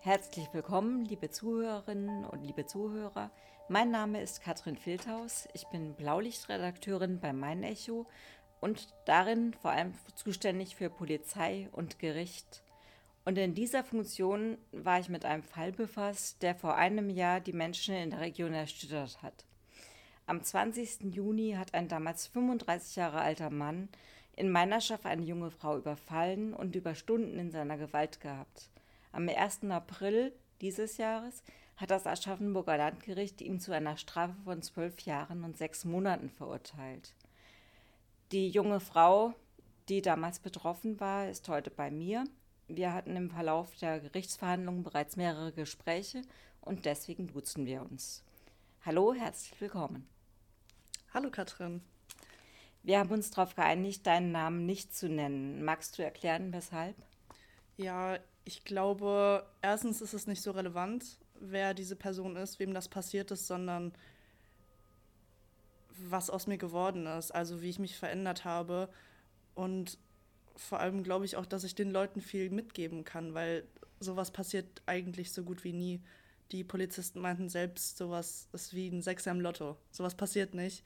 Herzlich willkommen, liebe Zuhörerinnen und liebe Zuhörer. Mein Name ist Katrin Filthaus. Ich bin Blaulichtredakteurin bei Mein Echo und darin vor allem zuständig für Polizei und Gericht. Und in dieser Funktion war ich mit einem Fall befasst, der vor einem Jahr die Menschen in der Region erschüttert hat. Am 20. Juni hat ein damals 35 Jahre alter Mann in Meinerschaft eine junge Frau überfallen und über Stunden in seiner Gewalt gehabt. Am 1. April dieses Jahres hat das Aschaffenburger Landgericht ihn zu einer Strafe von zwölf Jahren und sechs Monaten verurteilt. Die junge Frau, die damals betroffen war, ist heute bei mir. Wir hatten im Verlauf der Gerichtsverhandlungen bereits mehrere Gespräche und deswegen duzen wir uns. Hallo, herzlich willkommen. Hallo Katrin. Wir haben uns darauf geeinigt, deinen Namen nicht zu nennen. Magst du erklären, weshalb? Ja, ich glaube, erstens ist es nicht so relevant, wer diese Person ist, wem das passiert ist, sondern was aus mir geworden ist, also wie ich mich verändert habe. Und vor allem glaube ich auch, dass ich den Leuten viel mitgeben kann, weil sowas passiert eigentlich so gut wie nie. Die Polizisten meinten selbst, sowas ist wie ein Sechser im Lotto. Sowas passiert nicht.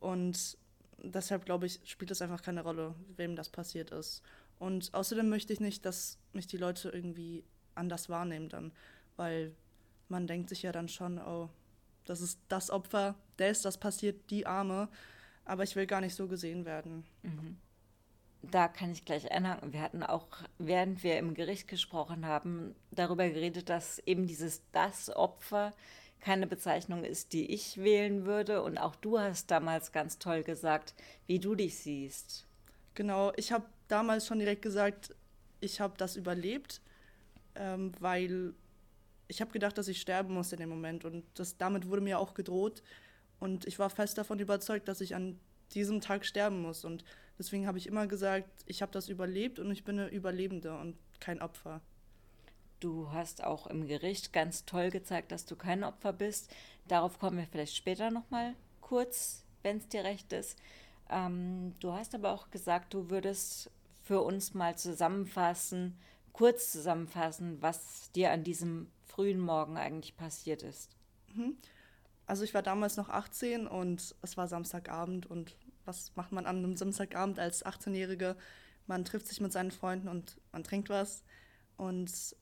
Und deshalb glaube ich, spielt es einfach keine Rolle, wem das passiert ist. Und außerdem möchte ich nicht, dass mich die Leute irgendwie anders wahrnehmen dann, weil man denkt sich ja dann schon, oh, das ist das Opfer, der ist das passiert, die Arme, aber ich will gar nicht so gesehen werden. Mhm. Da kann ich gleich einhaken. Wir hatten auch, während wir im Gericht gesprochen haben, darüber geredet, dass eben dieses das Opfer keine Bezeichnung ist, die ich wählen würde. Und auch du hast damals ganz toll gesagt, wie du dich siehst. Genau, ich habe damals schon direkt gesagt, ich habe das überlebt, ähm, weil ich habe gedacht, dass ich sterben muss in dem Moment. Und das, damit wurde mir auch gedroht. Und ich war fest davon überzeugt, dass ich an diesem Tag sterben muss. Und deswegen habe ich immer gesagt, ich habe das überlebt und ich bin eine Überlebende und kein Opfer. Du hast auch im Gericht ganz toll gezeigt, dass du kein Opfer bist. Darauf kommen wir vielleicht später nochmal kurz, wenn es dir recht ist. Ähm, du hast aber auch gesagt, du würdest für uns mal zusammenfassen, kurz zusammenfassen, was dir an diesem frühen Morgen eigentlich passiert ist. Mhm. Also ich war damals noch 18 und es war Samstagabend und was macht man an einem Samstagabend als 18-Jährige? Man trifft sich mit seinen Freunden und man trinkt was. Und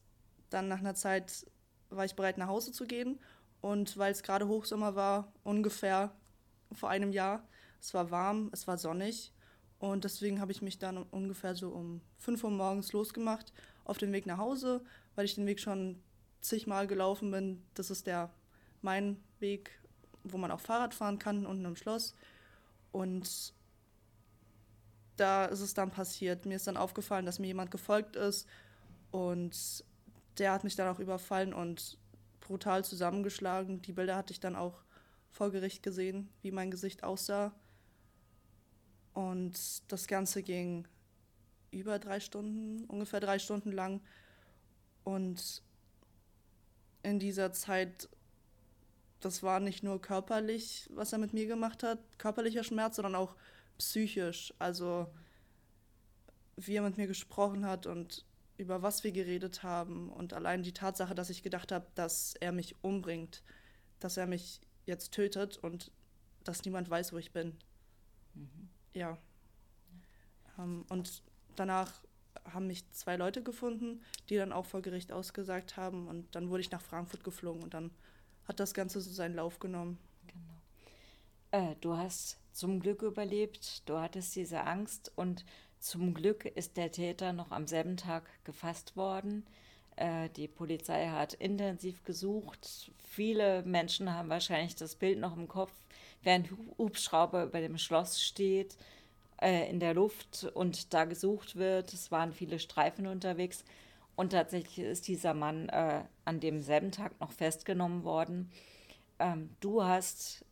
dann nach einer Zeit war ich bereit, nach Hause zu gehen. Und weil es gerade Hochsommer war, ungefähr vor einem Jahr, es war warm, es war sonnig. Und deswegen habe ich mich dann ungefähr so um 5 Uhr morgens losgemacht auf den Weg nach Hause, weil ich den Weg schon zigmal gelaufen bin. Das ist der mein Weg, wo man auch Fahrrad fahren kann, unten im Schloss. Und da ist es dann passiert. Mir ist dann aufgefallen, dass mir jemand gefolgt ist und der hat mich dann auch überfallen und brutal zusammengeschlagen. Die Bilder hatte ich dann auch vor Gericht gesehen, wie mein Gesicht aussah. Und das Ganze ging über drei Stunden, ungefähr drei Stunden lang. Und in dieser Zeit, das war nicht nur körperlich, was er mit mir gemacht hat, körperlicher Schmerz, sondern auch psychisch. Also wie er mit mir gesprochen hat und über was wir geredet haben und allein die Tatsache, dass ich gedacht habe, dass er mich umbringt, dass er mich jetzt tötet und dass niemand weiß, wo ich bin. Mhm. Ja. Ähm, und danach haben mich zwei Leute gefunden, die dann auch vor Gericht ausgesagt haben und dann wurde ich nach Frankfurt geflogen und dann hat das Ganze so seinen Lauf genommen. Genau. Äh, du hast zum Glück überlebt, du hattest diese Angst und zum Glück ist der Täter noch am selben Tag gefasst worden. Äh, die Polizei hat intensiv gesucht. Viele Menschen haben wahrscheinlich das Bild noch im Kopf, während Hubschrauber über dem Schloss steht, äh, in der Luft und da gesucht wird. Es waren viele Streifen unterwegs. Und tatsächlich ist dieser Mann äh, an demselben Tag noch festgenommen worden. Ähm, du hast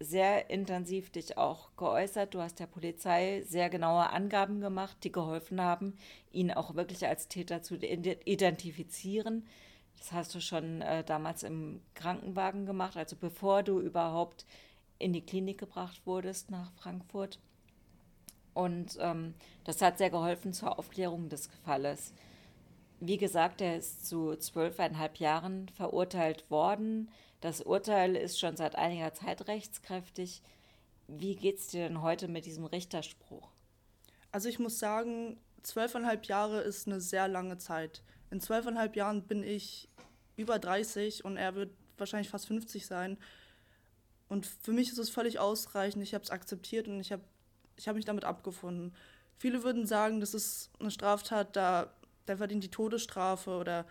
sehr intensiv dich auch geäußert. Du hast der Polizei sehr genaue Angaben gemacht, die geholfen haben, ihn auch wirklich als Täter zu identifizieren. Das hast du schon äh, damals im Krankenwagen gemacht, also bevor du überhaupt in die Klinik gebracht wurdest nach Frankfurt. Und ähm, das hat sehr geholfen zur Aufklärung des Falles. Wie gesagt, er ist zu zwölfeinhalb Jahren verurteilt worden. Das Urteil ist schon seit einiger Zeit rechtskräftig. Wie geht es dir denn heute mit diesem Richterspruch? Also ich muss sagen, zwölfeinhalb Jahre ist eine sehr lange Zeit. In zwölfeinhalb Jahren bin ich über 30 und er wird wahrscheinlich fast 50 sein. Und für mich ist es völlig ausreichend. Ich habe es akzeptiert und ich habe ich hab mich damit abgefunden. Viele würden sagen, das ist eine Straftat, da, der verdient die Todesstrafe oder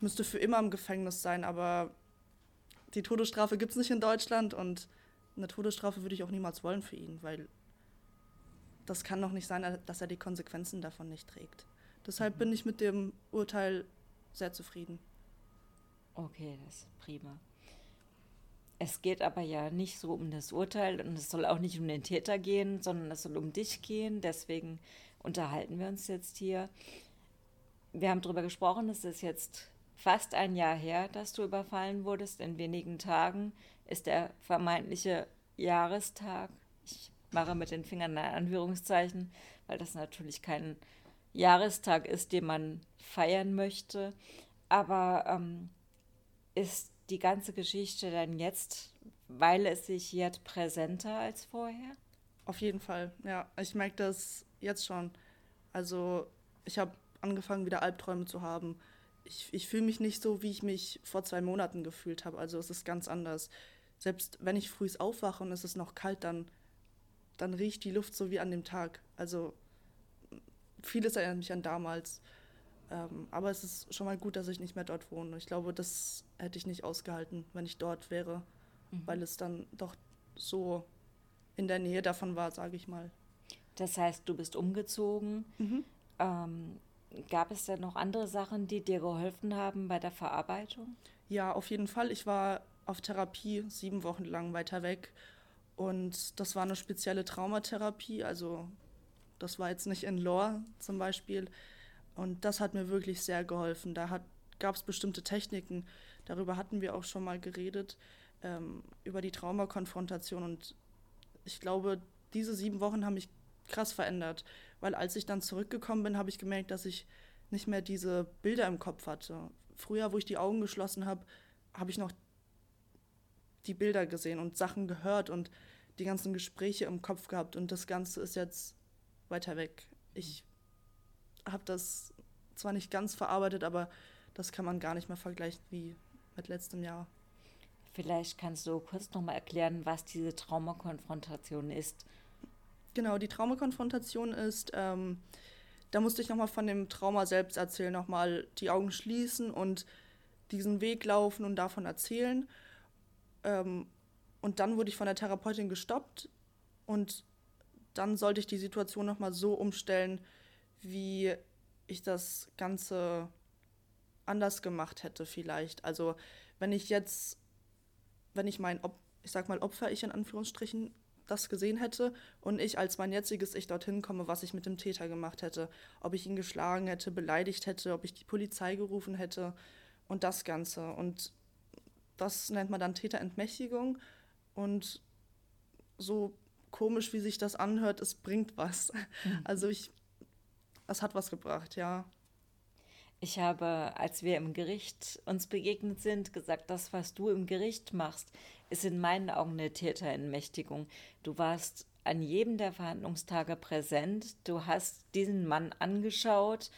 müsste für immer im Gefängnis sein. Aber die Todesstrafe gibt es nicht in Deutschland und eine Todesstrafe würde ich auch niemals wollen für ihn, weil das kann doch nicht sein, dass er die Konsequenzen davon nicht trägt. Deshalb mhm. bin ich mit dem Urteil sehr zufrieden. Okay, das ist prima. Es geht aber ja nicht so um das Urteil und es soll auch nicht um den Täter gehen, sondern es soll um dich gehen. Deswegen unterhalten wir uns jetzt hier. Wir haben darüber gesprochen, es ist jetzt fast ein Jahr her, dass du überfallen wurdest. In wenigen Tagen ist der vermeintliche Jahrestag. Ich mache mit den Fingern ein Anführungszeichen, weil das natürlich kein Jahrestag ist, den man feiern möchte. Aber ähm, ist die ganze Geschichte dann jetzt, weil es sich jetzt präsenter als vorher? Auf jeden Fall, ja. Ich merke das jetzt schon. Also ich habe angefangen, wieder Albträume zu haben. Ich, ich fühle mich nicht so, wie ich mich vor zwei Monaten gefühlt habe. Also es ist ganz anders. Selbst wenn ich früh aufwache und es ist noch kalt, dann, dann riecht die Luft so wie an dem Tag. Also vieles erinnert mich an damals. Ähm, aber es ist schon mal gut, dass ich nicht mehr dort wohne. Ich glaube, das hätte ich nicht ausgehalten, wenn ich dort wäre, mhm. weil es dann doch so in der Nähe davon war, sage ich mal. Das heißt, du bist umgezogen. Mhm. Ähm, gab es denn noch andere Sachen, die dir geholfen haben bei der Verarbeitung? Ja, auf jeden Fall. Ich war auf Therapie sieben Wochen lang weiter weg. Und das war eine spezielle Traumatherapie. Also das war jetzt nicht in Lore zum Beispiel, und das hat mir wirklich sehr geholfen. Da gab es bestimmte Techniken, darüber hatten wir auch schon mal geredet, ähm, über die Traumakonfrontation. Und ich glaube, diese sieben Wochen haben mich krass verändert, weil als ich dann zurückgekommen bin, habe ich gemerkt, dass ich nicht mehr diese Bilder im Kopf hatte. Früher, wo ich die Augen geschlossen habe, habe ich noch die Bilder gesehen und Sachen gehört und die ganzen Gespräche im Kopf gehabt und das Ganze ist jetzt weiter weg. Ich habe das zwar nicht ganz verarbeitet, aber das kann man gar nicht mehr vergleichen wie mit letztem Jahr. Vielleicht kannst du kurz nochmal erklären, was diese Traumakonfrontation ist. Genau, die Traumakonfrontation ist, ähm, da musste ich nochmal von dem Trauma selbst erzählen, nochmal die Augen schließen und diesen Weg laufen und davon erzählen. Ähm, und dann wurde ich von der Therapeutin gestoppt und dann sollte ich die Situation nochmal so umstellen, wie ich das Ganze anders gemacht hätte vielleicht. Also wenn ich jetzt, wenn ich mein, ich sag mal Opfer, ich in Anführungsstrichen, das gesehen hätte und ich als mein jetziges Ich dorthin komme, was ich mit dem Täter gemacht hätte, ob ich ihn geschlagen hätte, beleidigt hätte, ob ich die Polizei gerufen hätte und das Ganze. Und das nennt man dann Täterentmächtigung und so komisch, wie sich das anhört, es bringt was. Mhm. Also ich es hat was gebracht, ja. Ich habe, als wir im Gericht uns begegnet sind, gesagt, das, was du im Gericht machst, ist in meinen Augen eine Täterentmächtigung. Du warst an jedem der Verhandlungstage präsent, du hast diesen Mann angeschaut,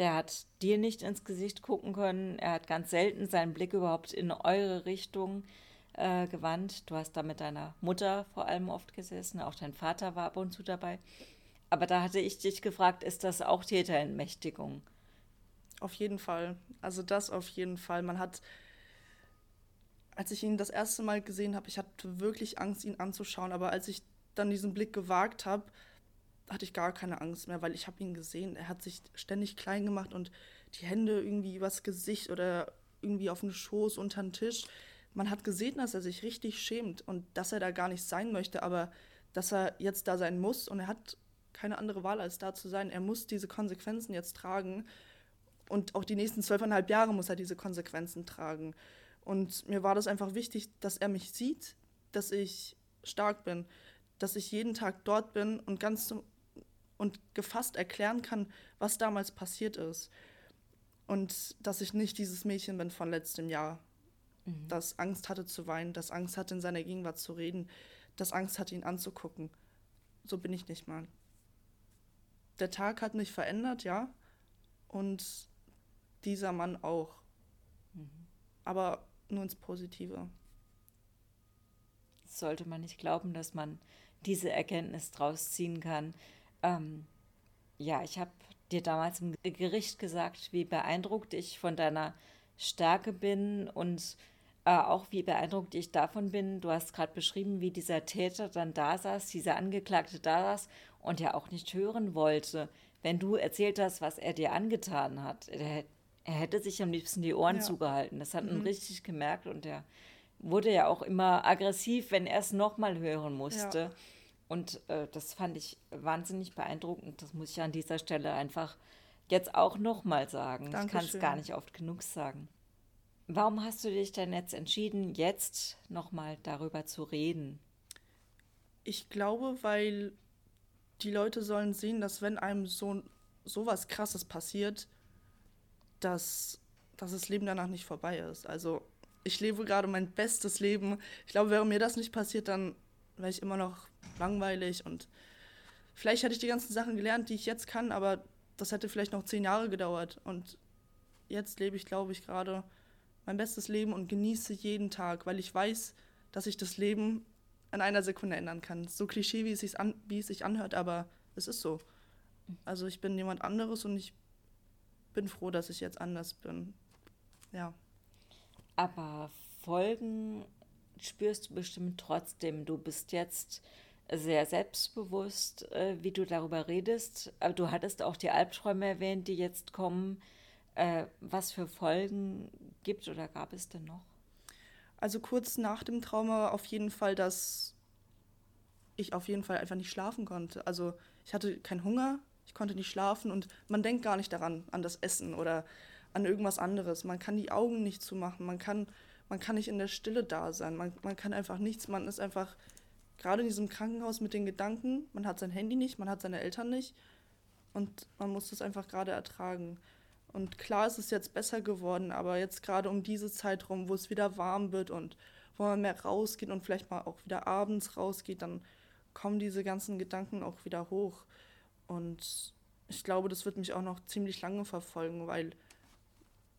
der hat dir nicht ins Gesicht gucken können, er hat ganz selten seinen Blick überhaupt in eure Richtung äh, gewandt. Du hast da mit deiner Mutter vor allem oft gesessen, auch dein Vater war ab und zu dabei. Aber da hatte ich dich gefragt, ist das auch Täterentmächtigung? Auf jeden Fall. Also das auf jeden Fall. Man hat, als ich ihn das erste Mal gesehen habe, ich hatte wirklich Angst, ihn anzuschauen. Aber als ich dann diesen Blick gewagt habe, hatte ich gar keine Angst mehr, weil ich habe ihn gesehen. Er hat sich ständig klein gemacht und die Hände irgendwie übers Gesicht oder irgendwie auf den Schoß, unter den Tisch. Man hat gesehen, dass er sich richtig schämt und dass er da gar nicht sein möchte, aber dass er jetzt da sein muss. Und er hat keine andere Wahl, als da zu sein. Er muss diese Konsequenzen jetzt tragen. Und auch die nächsten zwölfeinhalb Jahre muss er diese Konsequenzen tragen. Und mir war das einfach wichtig, dass er mich sieht, dass ich stark bin, dass ich jeden Tag dort bin und ganz und gefasst erklären kann, was damals passiert ist. Und dass ich nicht dieses Mädchen bin von letztem Jahr, mhm. das Angst hatte zu weinen, das Angst hatte, in seiner Gegenwart zu reden, das Angst hatte, ihn anzugucken. So bin ich nicht mal. Der Tag hat mich verändert, ja. Und dieser Mann auch. Mhm. Aber nur ins Positive. Sollte man nicht glauben, dass man diese Erkenntnis draus ziehen kann. Ähm, ja, ich habe dir damals im Gericht gesagt, wie beeindruckt ich von deiner Stärke bin und äh, auch wie beeindruckt ich davon bin. Du hast gerade beschrieben, wie dieser Täter dann da saß, dieser Angeklagte da saß und ja auch nicht hören wollte, wenn du erzählt hast, was er dir angetan hat. Er, er hätte sich am liebsten die Ohren ja. zugehalten. Das hat mhm. man richtig gemerkt und er wurde ja auch immer aggressiv, wenn er es nochmal hören musste. Ja. Und äh, das fand ich wahnsinnig beeindruckend. Das muss ich an dieser Stelle einfach jetzt auch nochmal sagen. Dankeschön. Ich kann es gar nicht oft genug sagen. Warum hast du dich denn jetzt entschieden, jetzt nochmal darüber zu reden? Ich glaube, weil die Leute sollen sehen, dass wenn einem so, so was Krasses passiert, dass, dass das Leben danach nicht vorbei ist. Also ich lebe gerade mein bestes Leben. Ich glaube, wäre mir das nicht passiert, dann wäre ich immer noch langweilig und vielleicht hätte ich die ganzen Sachen gelernt, die ich jetzt kann, aber das hätte vielleicht noch zehn Jahre gedauert. Und jetzt lebe ich, glaube ich, gerade mein bestes Leben und genieße jeden Tag, weil ich weiß, dass ich das Leben in einer Sekunde ändern kann. So klischee, wie es sich, an, wie es sich anhört, aber es ist so. Also ich bin jemand anderes und ich bin froh, dass ich jetzt anders bin. Ja. Aber Folgen spürst du bestimmt trotzdem. Du bist jetzt sehr selbstbewusst, äh, wie du darüber redest. Aber du hattest auch die Albträume erwähnt, die jetzt kommen. Äh, was für Folgen gibt oder gab es denn noch? Also kurz nach dem Trauma auf jeden Fall, dass ich auf jeden Fall einfach nicht schlafen konnte. Also ich hatte keinen Hunger, ich konnte nicht schlafen und man denkt gar nicht daran, an das Essen oder an irgendwas anderes. Man kann die Augen nicht zumachen, man kann, man kann nicht in der Stille da sein, man, man kann einfach nichts, man ist einfach gerade in diesem Krankenhaus mit den Gedanken, man hat sein Handy nicht, man hat seine Eltern nicht und man muss das einfach gerade ertragen. Und klar ist es jetzt besser geworden, aber jetzt gerade um diese Zeit rum, wo es wieder warm wird und wo man mehr rausgeht und vielleicht mal auch wieder abends rausgeht, dann kommen diese ganzen Gedanken auch wieder hoch. Und ich glaube, das wird mich auch noch ziemlich lange verfolgen, weil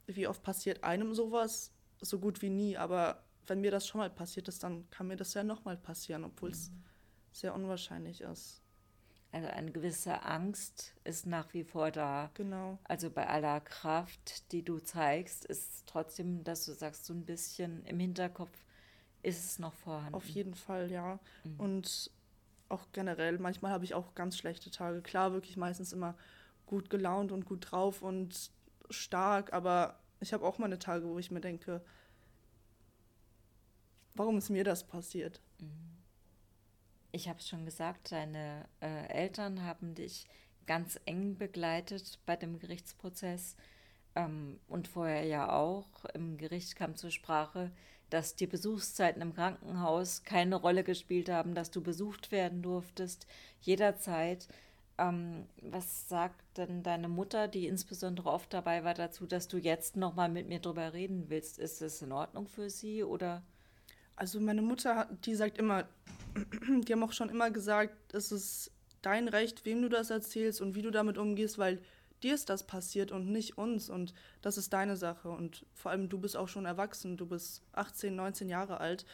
wie oft passiert einem sowas? So gut wie nie, aber wenn mir das schon mal passiert ist, dann kann mir das ja nochmal passieren, obwohl es mhm. sehr unwahrscheinlich ist. Also eine gewisse Angst ist nach wie vor da. Genau. Also bei aller Kraft, die du zeigst, ist trotzdem, dass du sagst, so ein bisschen im Hinterkopf ist es noch vorhanden. Auf jeden Fall, ja. Mhm. Und auch generell, manchmal habe ich auch ganz schlechte Tage. Klar, wirklich meistens immer gut gelaunt und gut drauf und stark, aber ich habe auch meine Tage, wo ich mir denke, warum ist mir das passiert? Mhm. Ich habe es schon gesagt, deine äh, Eltern haben dich ganz eng begleitet bei dem Gerichtsprozess ähm, und vorher ja auch. Im Gericht kam zur Sprache, dass die Besuchszeiten im Krankenhaus keine Rolle gespielt haben, dass du besucht werden durftest, jederzeit. Ähm, was sagt denn deine Mutter, die insbesondere oft dabei war, dazu, dass du jetzt nochmal mit mir drüber reden willst? Ist es in Ordnung für sie oder? Also meine Mutter, die sagt immer, die haben auch schon immer gesagt, es ist dein Recht, wem du das erzählst und wie du damit umgehst, weil dir ist das passiert und nicht uns und das ist deine Sache und vor allem du bist auch schon erwachsen, du bist 18, 19 Jahre alt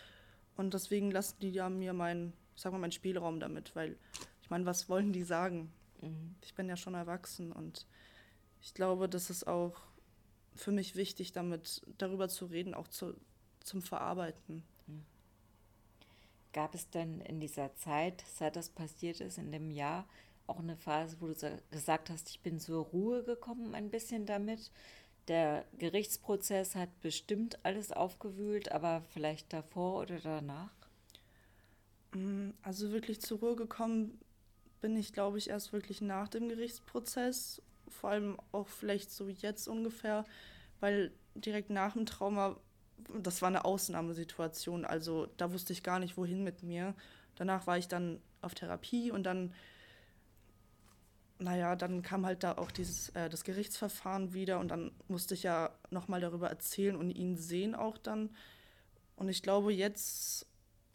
und deswegen lassen die ja mir meinen, sag mal, meinen Spielraum damit, weil ich meine, was wollen die sagen? Mhm. Ich bin ja schon erwachsen und ich glaube, das ist auch für mich wichtig, damit darüber zu reden, auch zu, zum Verarbeiten. Gab es denn in dieser Zeit, seit das passiert ist, in dem Jahr, auch eine Phase, wo du gesagt hast, ich bin zur Ruhe gekommen ein bisschen damit? Der Gerichtsprozess hat bestimmt alles aufgewühlt, aber vielleicht davor oder danach? Mm, also wirklich zur Ruhe gekommen bin ich, glaube ich, erst wirklich nach dem Gerichtsprozess. Vor allem auch vielleicht so jetzt ungefähr, weil direkt nach dem Trauma das war eine Ausnahmesituation. Also da wusste ich gar nicht, wohin mit mir. Danach war ich dann auf Therapie und dann naja, dann kam halt da auch dieses, äh, das Gerichtsverfahren wieder und dann musste ich ja nochmal darüber erzählen und ihn sehen auch dann. Und ich glaube, jetzt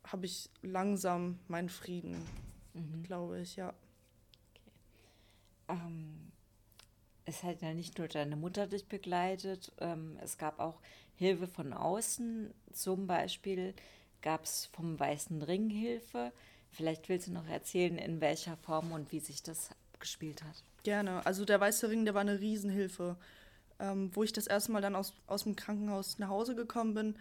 habe ich langsam meinen Frieden, mhm. glaube ich, ja. Okay. Ähm, es hat ja nicht nur deine Mutter dich begleitet, ähm, es gab auch Hilfe von außen. Zum Beispiel gab es vom Weißen Ring Hilfe. Vielleicht willst du noch erzählen, in welcher Form und wie sich das gespielt hat. Gerne. Also der Weiße Ring, der war eine Riesenhilfe. Ähm, wo ich das erste Mal dann aus, aus dem Krankenhaus nach Hause gekommen bin,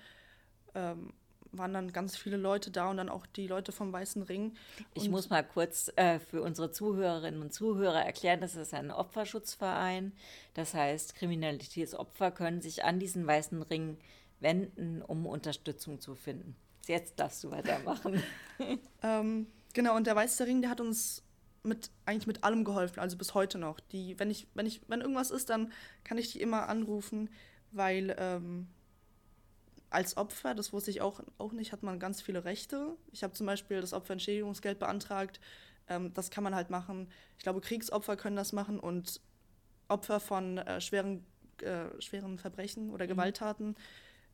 ähm, waren dann ganz viele Leute da und dann auch die Leute vom Weißen Ring. Ich muss mal kurz äh, für unsere Zuhörerinnen und Zuhörer erklären, das ist ein Opferschutzverein. Das heißt, Kriminalitätsopfer können sich an diesen Weißen Ring wenden, um Unterstützung zu finden. Jetzt darfst du weitermachen. ähm, genau, und der Weiße Ring, der hat uns mit eigentlich mit allem geholfen, also bis heute noch. Die, wenn ich, wenn ich, wenn irgendwas ist, dann kann ich die immer anrufen, weil ähm, als Opfer, das wusste ich auch, auch nicht, hat man ganz viele Rechte. Ich habe zum Beispiel das Opferentschädigungsgeld beantragt. Ähm, das kann man halt machen. Ich glaube, Kriegsopfer können das machen und Opfer von äh, schweren, äh, schweren Verbrechen oder mhm. Gewalttaten.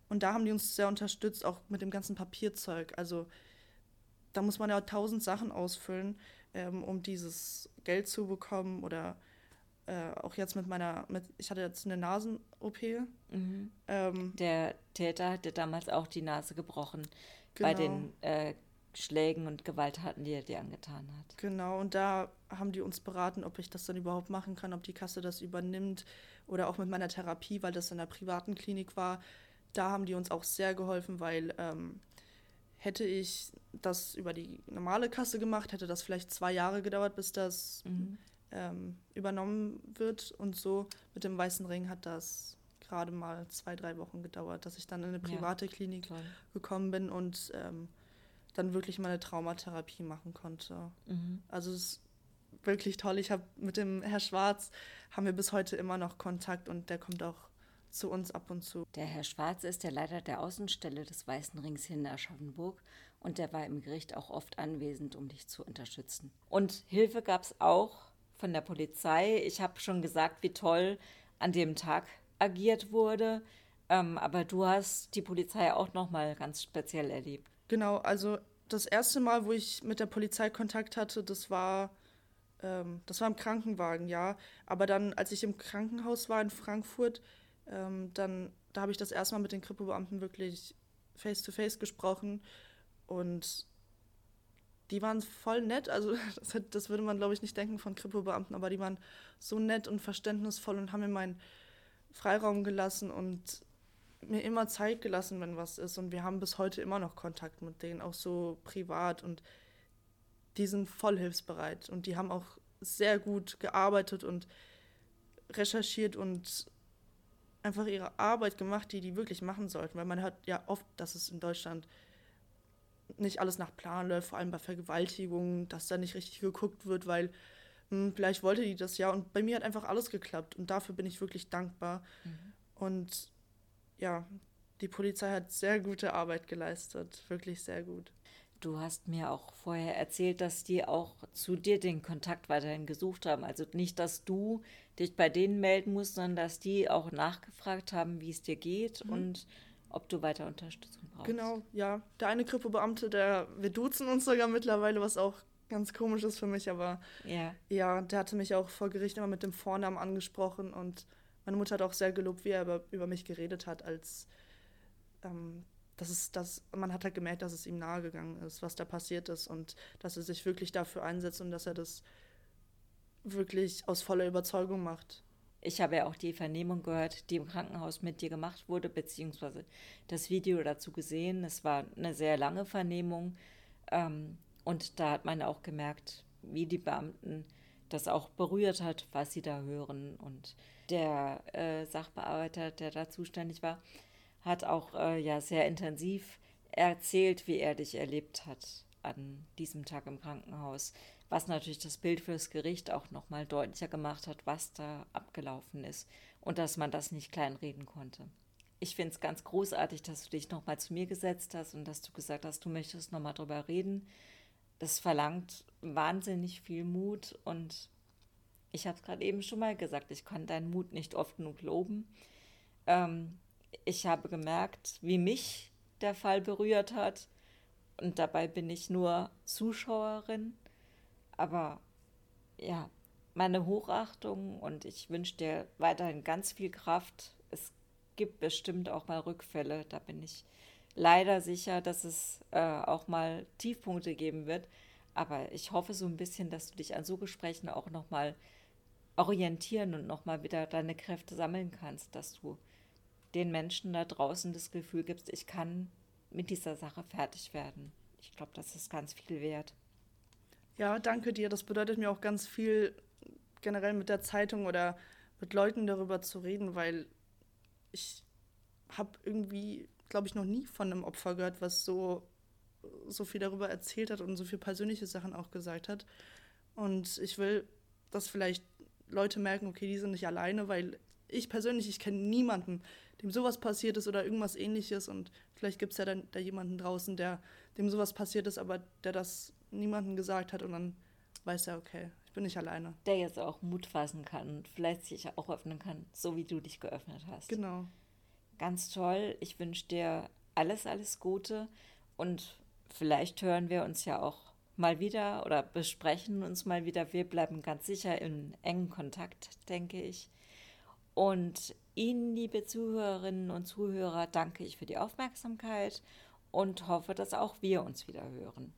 Und da haben die uns sehr unterstützt, auch mit dem ganzen Papierzeug. Also da muss man ja tausend Sachen ausfüllen, ähm, um dieses Geld zu bekommen oder äh, auch jetzt mit meiner, mit, ich hatte jetzt eine Nasen-OP. Mhm. Ähm, der Täter hatte damals auch die Nase gebrochen genau. bei den äh, Schlägen und Gewalttaten, die er dir angetan hat. Genau, und da haben die uns beraten, ob ich das dann überhaupt machen kann, ob die Kasse das übernimmt oder auch mit meiner Therapie, weil das in einer privaten Klinik war. Da haben die uns auch sehr geholfen, weil ähm, hätte ich das über die normale Kasse gemacht, hätte das vielleicht zwei Jahre gedauert, bis das mhm ähm, übernommen wird. Und so mit dem Weißen Ring hat das gerade mal zwei, drei Wochen gedauert, dass ich dann in eine private ja, Klinik toll. gekommen bin und ähm, dann wirklich meine Traumatherapie machen konnte. Mhm. Also es ist wirklich toll. Ich habe mit dem Herr Schwarz haben wir bis heute immer noch Kontakt und der kommt auch zu uns ab und zu. Der Herr Schwarz ist der Leiter der Außenstelle des Weißen Rings in Aschaffenburg und der war im Gericht auch oft anwesend, um dich zu unterstützen. Und Hilfe gab es auch von der Polizei. Ich habe schon gesagt, wie toll an dem Tag agiert wurde. Ähm, aber du hast die Polizei auch noch mal ganz speziell erlebt. Genau, also das erste Mal, wo ich mit der Polizei Kontakt hatte, das war, ähm, das war im Krankenwagen, ja. Aber dann, als ich im Krankenhaus war in Frankfurt, ähm, dann, da habe ich das erste Mal mit den Kripo-Beamten wirklich face to face gesprochen. Und die waren voll nett. Also das, das würde man, glaube ich, nicht denken von Kripo-Beamten, aber die waren so nett und verständnisvoll und haben mir meinen Freiraum gelassen und mir immer Zeit gelassen, wenn was ist. Und wir haben bis heute immer noch Kontakt mit denen, auch so privat. Und die sind voll hilfsbereit. Und die haben auch sehr gut gearbeitet und recherchiert und einfach ihre Arbeit gemacht, die die wirklich machen sollten. Weil man hört ja oft, dass es in Deutschland nicht alles nach Plan läuft, vor allem bei Vergewaltigungen, dass da nicht richtig geguckt wird, weil hm, vielleicht wollte die das ja. Und bei mir hat einfach alles geklappt und dafür bin ich wirklich dankbar. Mhm. Und ja, die Polizei hat sehr gute Arbeit geleistet, wirklich sehr gut. Du hast mir auch vorher erzählt, dass die auch zu dir den Kontakt weiterhin gesucht haben. Also nicht, dass du dich bei denen melden musst, sondern dass die auch nachgefragt haben, wie es dir geht mhm. und ob du weiter Unterstützung brauchst. Genau, ja. Der eine Kripo-Beamte, der, wir duzen uns sogar mittlerweile, was auch ganz komisch ist für mich, aber ja. ja, der hatte mich auch vor Gericht immer mit dem Vornamen angesprochen und meine Mutter hat auch sehr gelobt, wie er über, über mich geredet hat, als ähm, das ist das, man hat halt gemerkt, dass es ihm nahegegangen ist, was da passiert ist und dass er sich wirklich dafür einsetzt und dass er das wirklich aus voller Überzeugung macht. Ich habe ja auch die Vernehmung gehört, die im Krankenhaus mit dir gemacht wurde, beziehungsweise das Video dazu gesehen. Es war eine sehr lange Vernehmung ähm, und da hat man auch gemerkt, wie die Beamten das auch berührt hat, was sie da hören. Und der äh, Sachbearbeiter, der da zuständig war, hat auch äh, ja sehr intensiv erzählt, wie er dich erlebt hat an diesem Tag im Krankenhaus, was natürlich das Bild fürs Gericht auch nochmal deutlicher gemacht hat, was da abgelaufen ist und dass man das nicht kleinreden konnte. Ich finde es ganz großartig, dass du dich nochmal zu mir gesetzt hast und dass du gesagt hast, du möchtest nochmal drüber reden. Das verlangt wahnsinnig viel Mut und Ich habe es gerade eben schon mal gesagt, ich kann deinen Mut nicht oft genug loben. Ähm, ich habe gemerkt, wie mich der Fall berührt hat. Und dabei bin ich nur Zuschauerin. Aber ja, meine Hochachtung und ich wünsche dir weiterhin ganz viel Kraft. Es gibt bestimmt auch mal Rückfälle. Da bin ich leider sicher, dass es äh, auch mal Tiefpunkte geben wird. Aber ich hoffe so ein bisschen, dass du dich an so Gesprächen auch nochmal orientieren und nochmal wieder deine Kräfte sammeln kannst, dass du den Menschen da draußen das Gefühl gibst, ich kann mit dieser Sache fertig werden. Ich glaube, das ist ganz viel wert. Ja, danke dir. Das bedeutet mir auch ganz viel, generell mit der Zeitung oder mit Leuten darüber zu reden, weil ich habe irgendwie, glaube ich, noch nie von einem Opfer gehört, was so, so viel darüber erzählt hat und so viel persönliche Sachen auch gesagt hat. Und ich will, dass vielleicht Leute merken, okay, die sind nicht alleine, weil ich persönlich, ich kenne niemanden, dem sowas passiert ist oder irgendwas ähnliches. Und vielleicht gibt es ja dann da jemanden draußen, der dem sowas passiert ist, aber der das niemandem gesagt hat und dann weiß er, okay, ich bin nicht alleine. Der jetzt auch Mut fassen kann und vielleicht sich auch öffnen kann, so wie du dich geöffnet hast. Genau. Ganz toll. Ich wünsche dir alles, alles Gute und vielleicht hören wir uns ja auch mal wieder oder besprechen uns mal wieder. Wir bleiben ganz sicher in engen Kontakt, denke ich. Und Ihnen, liebe Zuhörerinnen und Zuhörer, danke ich für die Aufmerksamkeit und hoffe, dass auch wir uns wieder hören.